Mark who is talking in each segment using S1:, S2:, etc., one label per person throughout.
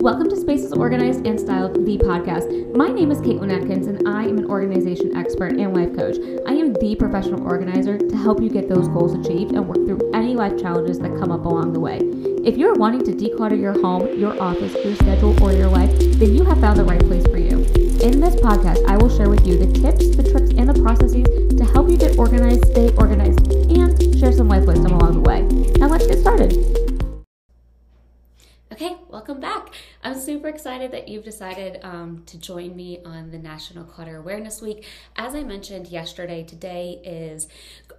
S1: Welcome to Spaces Organized and Styled, the podcast. My name is Caitlin Atkins, and I am an organization expert and life coach. I am the professional organizer to help you get those goals achieved and work through any life challenges that come up along the way. If you're wanting to declutter your home, your office, your schedule, or your life, then you have found the right place for you. In this podcast, I will share with you the tips, the tricks, and the processes to help you get organized, stay organized, and share some life wisdom along the way. Now let's get started. Okay, welcome back. I'm super excited that you've decided um, to join me on the National Clutter Awareness Week. As I mentioned yesterday, today is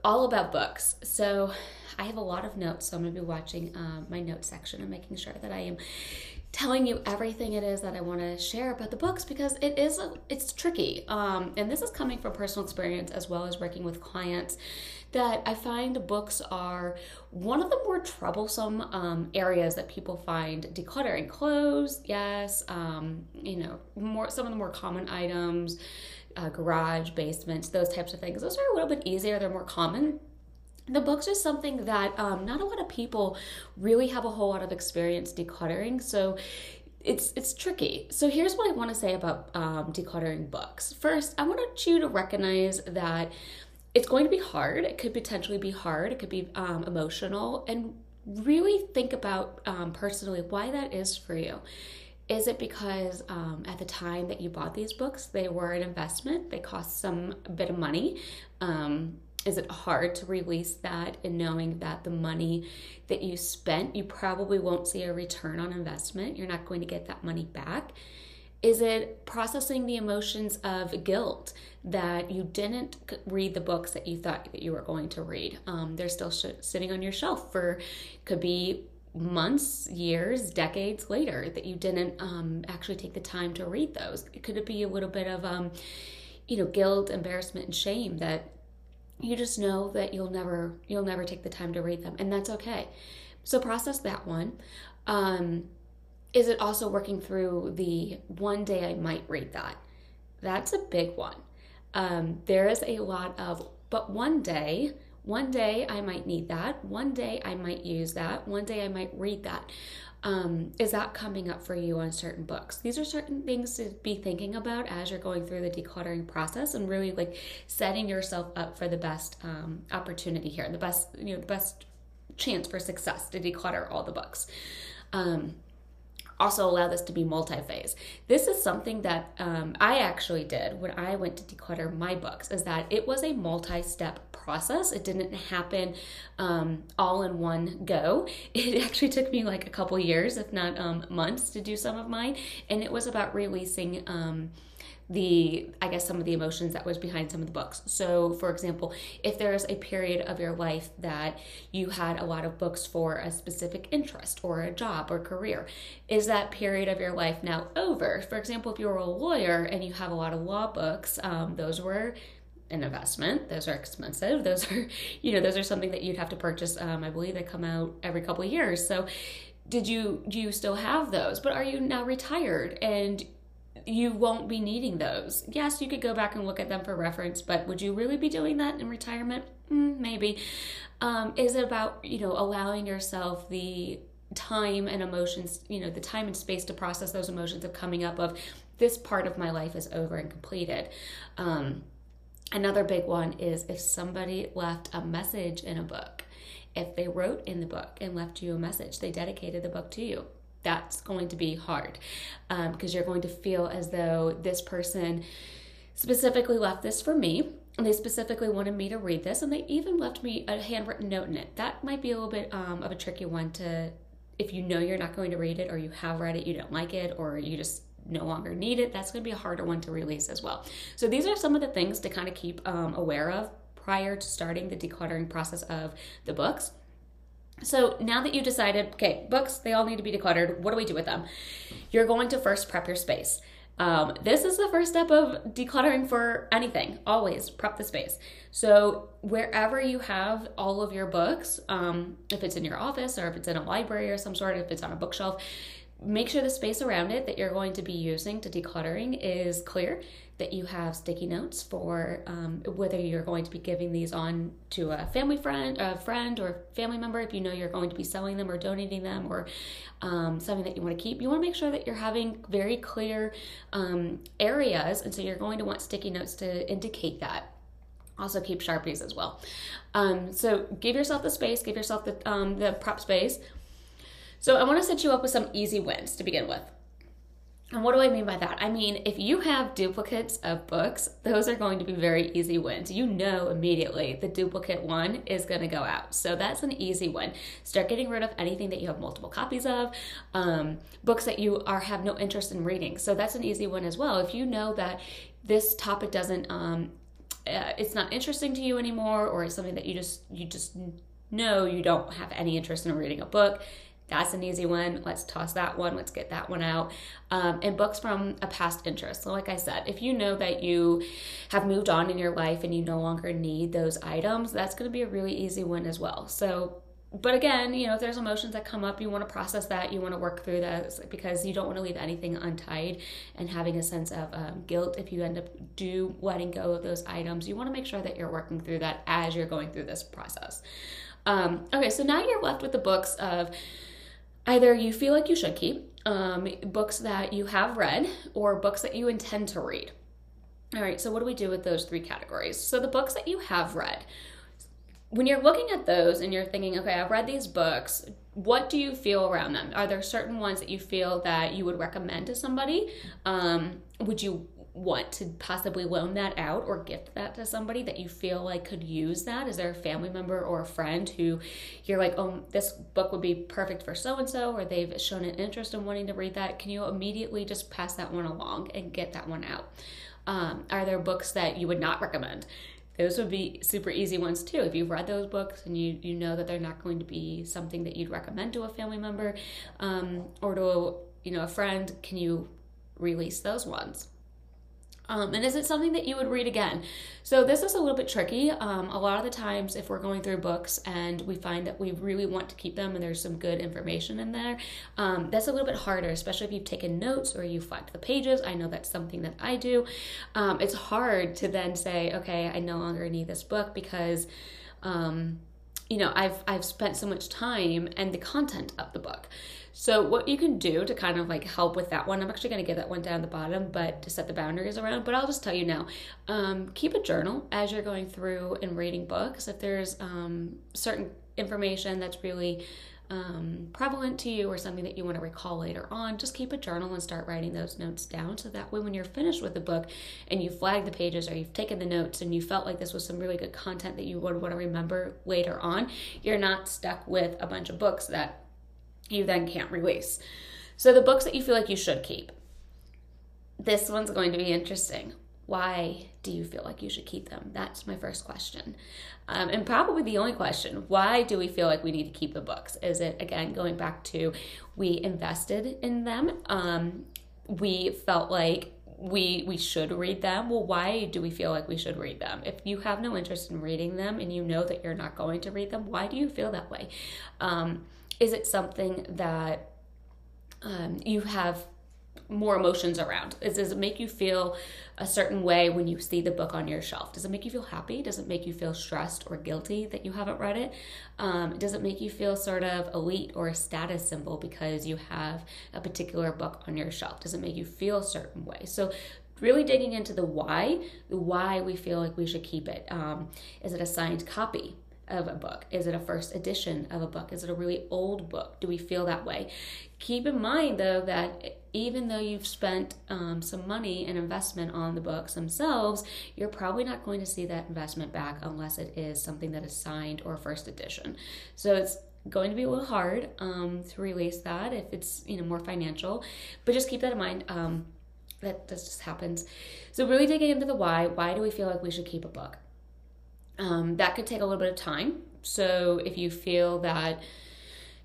S1: all about books. So I have a lot of notes, so I'm going to be watching um, my notes section and making sure that I am telling you everything it is that I want to share about the books because it is a, it's tricky. Um, and this is coming from personal experience as well as working with clients that I find books are one of the more troublesome um, areas that people find decluttering. Clothes, yes, um, you know, more some of the more common items, uh, garage, basements, those types of things. Those are a little bit easier. They're more common the books are something that um, not a lot of people really have a whole lot of experience decluttering so it's it's tricky so here's what i want to say about um, decluttering books first i want you to recognize that it's going to be hard. It could potentially be hard. It could be um, emotional. And really think about um, personally why that is for you. Is it because um, at the time that you bought these books, they were an investment? They cost some bit of money. Um, is it hard to release that and knowing that the money that you spent, you probably won't see a return on investment? You're not going to get that money back. Is it processing the emotions of guilt that you didn't read the books that you thought that you were going to read? Um, they're still sh- sitting on your shelf for, could be months, years, decades later that you didn't um, actually take the time to read those. Could it be a little bit of, um, you know, guilt, embarrassment, and shame that you just know that you'll never you'll never take the time to read them, and that's okay. So process that one. Um, is it also working through the one day I might read that? That's a big one. Um, there is a lot of, but one day, one day I might need that. One day I might use that. One day I might read that. Um, is that coming up for you on certain books? These are certain things to be thinking about as you're going through the decluttering process and really like setting yourself up for the best um, opportunity here, the best, you know, the best chance for success to declutter all the books. Um, also allow this to be multi-phase. This is something that um, I actually did when I went to declutter my books. Is that it was a multi-step process. It didn't happen um, all in one go. It actually took me like a couple years, if not um, months, to do some of mine, and it was about releasing um, the i guess some of the emotions that was behind some of the books. So for example if there's a period of your life that you had a lot of books for a specific interest or a job or career is that period of your life now over? For example if you were a lawyer and you have a lot of law books um, those were an investment. Those are expensive. Those are you know those are something that you'd have to purchase um, i believe they come out every couple of years. So did you do you still have those? But are you now retired? And you won't be needing those. Yes, you could go back and look at them for reference, but would you really be doing that in retirement? Mm, maybe. Um, is it about, you know, allowing yourself the time and emotions, you know, the time and space to process those emotions of coming up of this part of my life is over and completed. Um, another big one is if somebody left a message in a book, if they wrote in the book and left you a message, they dedicated the book to you that's going to be hard because um, you're going to feel as though this person specifically left this for me and they specifically wanted me to read this and they even left me a handwritten note in it. That might be a little bit um, of a tricky one to if you know you're not going to read it or you have read it you don't like it or you just no longer need it that's going to be a harder one to release as well. So these are some of the things to kind of keep um, aware of prior to starting the decluttering process of the books so now that you decided, okay, books, they all need to be decluttered. What do we do with them? You're going to first prep your space. Um, this is the first step of decluttering for anything. Always prep the space. So wherever you have all of your books, um, if it's in your office or if it's in a library or some sort, if it's on a bookshelf, make sure the space around it that you're going to be using to decluttering is clear that you have sticky notes for um, whether you're going to be giving these on to a family friend a friend or family member if you know you're going to be selling them or donating them or um, something that you want to keep you want to make sure that you're having very clear um, areas and so you're going to want sticky notes to indicate that. Also keep sharpies as well. Um, so give yourself the space give yourself the, um, the prep space so I want to set you up with some easy wins to begin with. And what do I mean by that? I mean, if you have duplicates of books, those are going to be very easy wins. You know immediately the duplicate one is going to go out. So that's an easy one. Start getting rid of anything that you have multiple copies of, um, books that you are have no interest in reading. So that's an easy one as well. If you know that this topic doesn't, um, uh, it's not interesting to you anymore, or it's something that you just you just know you don't have any interest in reading a book that's an easy one. Let's toss that one. Let's get that one out. Um, and books from a past interest. So, like I said, if you know that you have moved on in your life and you no longer need those items, that's going to be a really easy one as well. So, but again, you know, if there's emotions that come up, you want to process that, you want to work through that because you don't want to leave anything untied and having a sense of um, guilt if you end up do letting go of those items. You want to make sure that you're working through that as you're going through this process. Um, okay, so now you're left with the books of either you feel like you should keep, um, books that you have read, or books that you intend to read. All right, so what do we do with those three categories? So the books that you have read, when you're looking at those and you're thinking, okay, I've read these books, what do you feel around them? Are there certain ones that you feel that you would recommend to somebody? Um, would you want to possibly loan that out or gift that to somebody that you feel like could use that? Is there a family member or a friend who you're like, oh, this book would be perfect for so and so, or they've shown an interest in wanting to read that? Can you immediately just pass that one along and get that one out? Um, are there books that you would not recommend? Those would be super easy ones too. If you've read those books and you, you know that they're not going to be something that you'd recommend to a family member um, or to a, you know a friend, can you release those ones? Um, and is it something that you would read again? So this is a little bit tricky. Um, a lot of the times, if we're going through books and we find that we really want to keep them and there's some good information in there, um, that's a little bit harder, especially if you've taken notes or you flagged the pages. I know that's something that I do. Um, it's hard to then say, okay, I no longer need this book because um, you know I've I've spent so much time and the content of the book. So what you can do to kind of like help with that one, I'm actually going to get that one down the bottom, but to set the boundaries around. But I'll just tell you now, um, keep a journal as you're going through and reading books. If there's um, certain information that's really um, prevalent to you or something that you want to recall later on, just keep a journal and start writing those notes down. So that way, when you're finished with the book and you flag the pages or you've taken the notes and you felt like this was some really good content that you would want to remember later on, you're not stuck with a bunch of books that you then can't release. So, the books that you feel like you should keep. This one's going to be interesting. Why do you feel like you should keep them? That's my first question. Um, and probably the only question why do we feel like we need to keep the books? Is it, again, going back to we invested in them? Um, we felt like we we should read them well why do we feel like we should read them if you have no interest in reading them and you know that you're not going to read them why do you feel that way um, is it something that um, you have more emotions around? Is, does it make you feel a certain way when you see the book on your shelf? Does it make you feel happy? Does it make you feel stressed or guilty that you haven't read it? Um, does it make you feel sort of elite or a status symbol because you have a particular book on your shelf? Does it make you feel a certain way? So really digging into the why, the why we feel like we should keep it. Um, is it a signed copy? Of a book? Is it a first edition of a book? Is it a really old book? Do we feel that way? Keep in mind, though, that even though you've spent um, some money and investment on the books themselves, you're probably not going to see that investment back unless it is something that is signed or first edition. So it's going to be a little hard um, to release that if it's you know more financial, but just keep that in mind. Um, that this just happens. So really digging into the why. Why do we feel like we should keep a book? Um, that could take a little bit of time. So if you feel that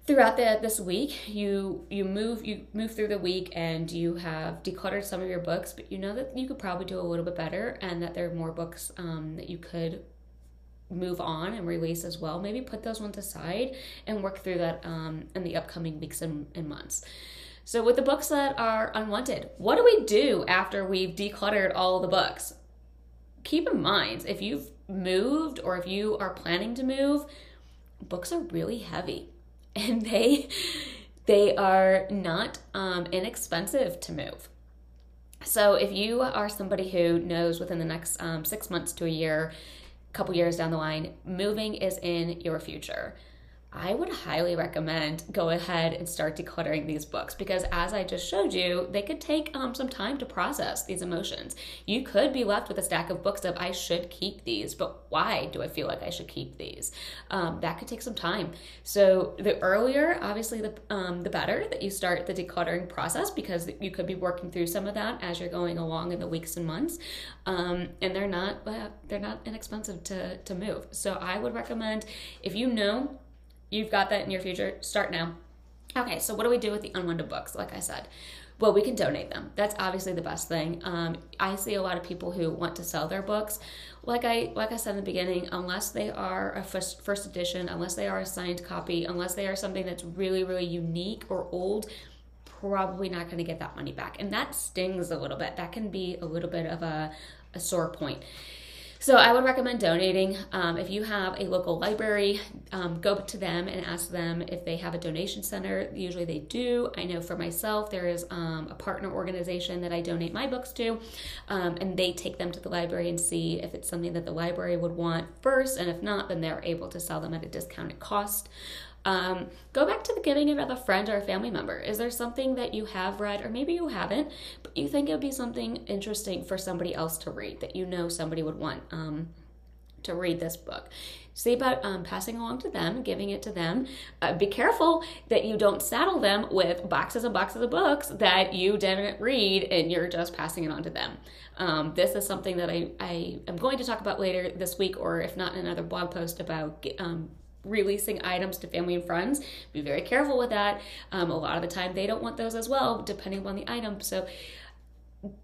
S1: throughout the, this week you you move you move through the week and you have decluttered some of your books, but you know that you could probably do a little bit better and that there are more books um, that you could move on and release as well. Maybe put those ones aside and work through that um, in the upcoming weeks and, and months. So, with the books that are unwanted, what do we do after we've decluttered all the books? Keep in mind, if you've moved or if you are planning to move, books are really heavy and they they are not um, inexpensive to move. So if you are somebody who knows within the next um, six months to a year, couple years down the line, moving is in your future. I would highly recommend go ahead and start decluttering these books because, as I just showed you, they could take um, some time to process these emotions. You could be left with a stack of books of I should keep these, but why do I feel like I should keep these? Um, that could take some time. So the earlier, obviously, the um, the better that you start the decluttering process because you could be working through some of that as you're going along in the weeks and months, um, and they're not they're not inexpensive to to move. So I would recommend if you know You've got that in your future. Start now. Okay, so what do we do with the unwanted books? Like I said, well, we can donate them. That's obviously the best thing. Um, I see a lot of people who want to sell their books. Like I like I said in the beginning, unless they are a first, first edition, unless they are a signed copy, unless they are something that's really really unique or old, probably not going to get that money back, and that stings a little bit. That can be a little bit of a, a sore point. So I would recommend donating. Um, if you have a local library, um, go to them and ask them if they have a donation center. Usually they do. I know for myself, there is um, a partner organization that I donate my books to, um, and they take them to the library and see if it's something that the library would want first, and if not, then they're able to sell them at a discounted cost. Um, go back to the giving it of a friend or a family member. Is there something that you have read, or maybe you haven't, but you think it would be something interesting for somebody else to read that you know somebody would want um, to read this book? See about um, passing along to them, giving it to them. Uh, be careful that you don't saddle them with boxes and boxes of books that you didn't read and you're just passing it on to them. Um, this is something that I, I am going to talk about later this week, or if not in another blog post about um, releasing items to family and friends. Be very careful with that. Um, a lot of the time, they don't want those as well, depending on the item. So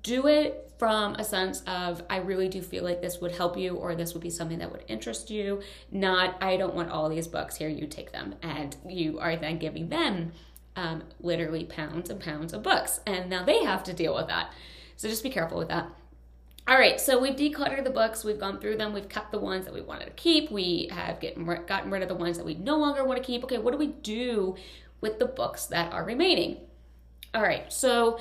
S1: do it from a sense of I really do feel like this would help you or this would be something that would interest you, not I don't want all these books here, you take them. And you are then giving them um, literally pounds and pounds of books. And now they have to deal with that. So just be careful with that. All right, so we've decluttered the books, we've gone through them, we've kept the ones that we wanted to keep, we have getting, gotten rid of the ones that we no longer want to keep. Okay, what do we do with the books that are remaining? All right, so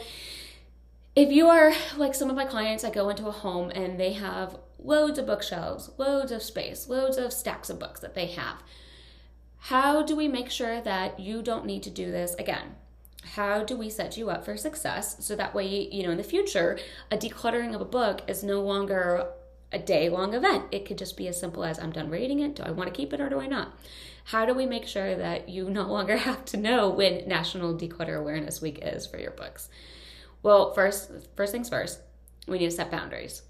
S1: if you are like some of my clients, I go into a home and they have loads of bookshelves, loads of space, loads of stacks of books that they have. How do we make sure that you don't need to do this again? How do we set you up for success so that way you know in the future a decluttering of a book is no longer a day long event. It could just be as simple as i'm done reading it. Do i want to keep it or do i not? How do we make sure that you no longer have to know when national declutter awareness week is for your books? Well first first things first we need to set boundaries.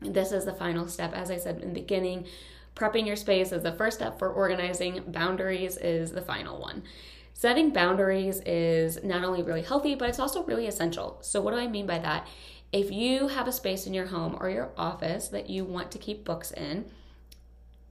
S1: This is the final step as i said in the beginning. Prepping your space is the first step for organizing. Boundaries is the final one Setting boundaries is not only really healthy, but it's also really essential. So, what do I mean by that? If you have a space in your home or your office that you want to keep books in,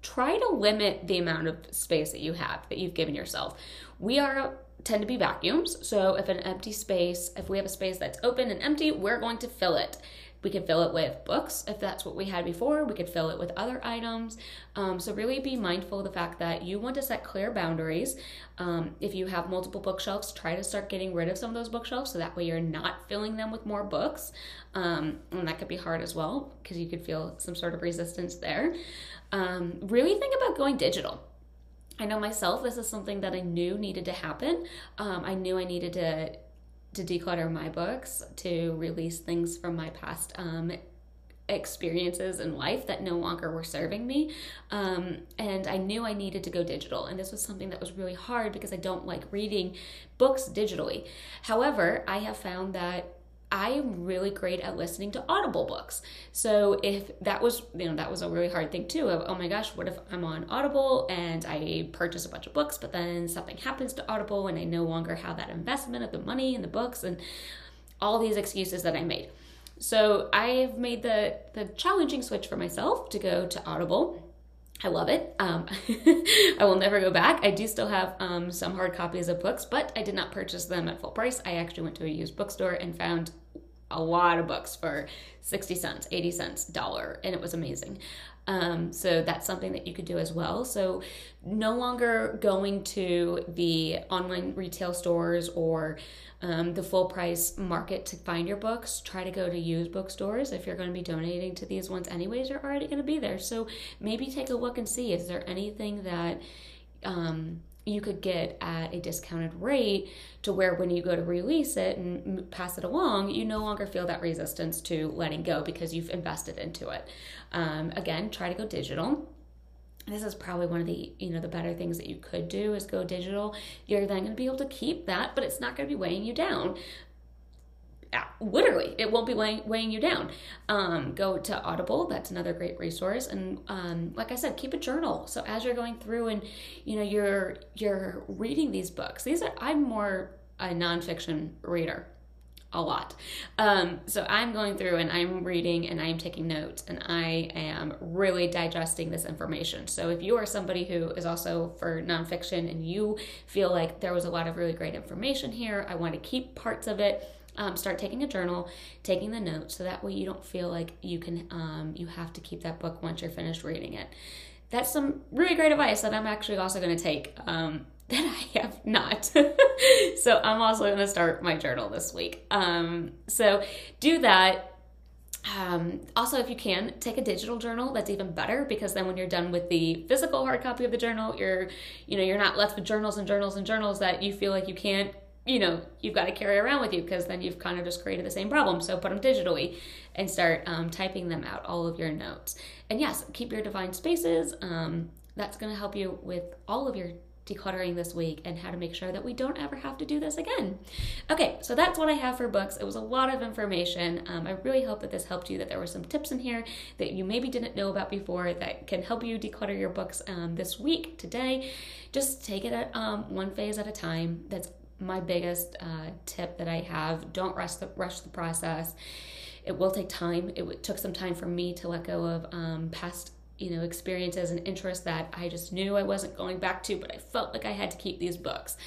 S1: try to limit the amount of space that you have that you've given yourself. We are tend to be vacuums. So if an empty space, if we have a space that's open and empty, we're going to fill it. We could fill it with books if that's what we had before. We could fill it with other items. Um, so, really be mindful of the fact that you want to set clear boundaries. Um, if you have multiple bookshelves, try to start getting rid of some of those bookshelves so that way you're not filling them with more books. Um, and that could be hard as well because you could feel some sort of resistance there. Um, really think about going digital. I know myself, this is something that I knew needed to happen. Um, I knew I needed to to declutter my books, to release things from my past um, experiences in life that no longer were serving me. Um, and I knew I needed to go digital. And this was something that was really hard because I don't like reading books digitally. However, I have found that I am really great at listening to Audible books. So if that was, you know, that was a really hard thing too of, oh my gosh, what if I'm on Audible and I purchase a bunch of books, but then something happens to Audible and I no longer have that investment of the money and the books and all these excuses that I made. So I've made the the challenging switch for myself to go to Audible I love it. Um, I will never go back. I do still have um, some hard copies of books, but I did not purchase them at full price. I actually went to a used bookstore and found a lot of books for 60 cents, 80 cents, dollar, and it was amazing. Um, so that's something that you could do as well. So no longer going to the online retail stores or um, the full price market to find your books. Try to go to used bookstores. If you're going to be donating to these ones anyways, you're already going to be there. So maybe take a look and see is there anything that um, you could get at a discounted rate to where when you go to release it and pass it along, you no longer feel that resistance to letting go because you've invested into it. Um, again, try to go digital. This is probably one of the you know the better things that you could do is go digital. You're then going to be able to keep that, but it's not going to be weighing you down literally it won't be weighing, weighing you down um, go to audible that's another great resource and um, like i said keep a journal so as you're going through and you know you're you're reading these books these are i'm more a nonfiction reader a lot. Um, so I'm going through and I'm reading and I'm taking notes and I am really digesting this information. So if you are somebody who is also for nonfiction and you feel like there was a lot of really great information here, I want to keep parts of it um, start taking a journal, taking the notes, so that way you don't feel like you can um, you have to keep that book once you're finished reading it. That's some really great advice that I'm actually also going to take. Um, that I have not. so I'm also going to start my journal this week. Um, so do that. Um, also, if you can take a digital journal, that's even better because then when you're done with the physical hard copy of the journal, you're, you know, you're not left with journals and journals and journals that you feel like you can't you know you've got to carry around with you because then you've kind of just created the same problem so put them digitally and start um, typing them out all of your notes and yes keep your defined spaces um, that's going to help you with all of your decluttering this week and how to make sure that we don't ever have to do this again. Okay, so that's what I have for books. It was a lot of information. Um, I really hope that this helped you, that there were some tips in here that you maybe didn't know about before that can help you declutter your books um, this week, today. Just take it at um, one phase at a time. That's my biggest uh, tip that I have. Don't rush the rush the process. It will take time. It took some time for me to let go of um, past you know experiences and interests that I just knew I wasn't going back to, but I felt like I had to keep these books.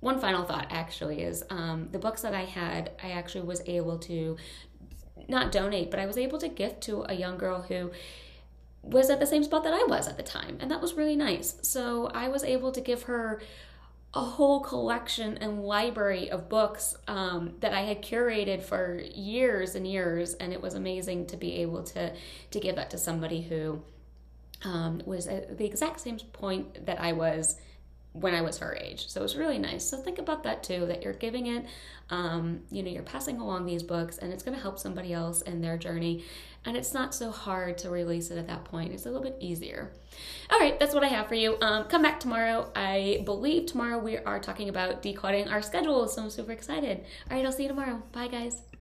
S1: One final thought actually is um, the books that I had, I actually was able to not donate, but I was able to gift to a young girl who was at the same spot that I was at the time, and that was really nice. So I was able to give her a whole collection and library of books um, that I had curated for years and years, and it was amazing to be able to to give that to somebody who um, was at the exact same point that I was when I was her age. So it was really nice. So think about that too, that you're giving it, um, you know, you're passing along these books and it's going to help somebody else in their journey. And it's not so hard to release it at that point. It's a little bit easier. All right, that's what I have for you. Um, come back tomorrow. I believe tomorrow we are talking about decoding our schedule. So I'm super excited. All right, I'll see you tomorrow. Bye, guys.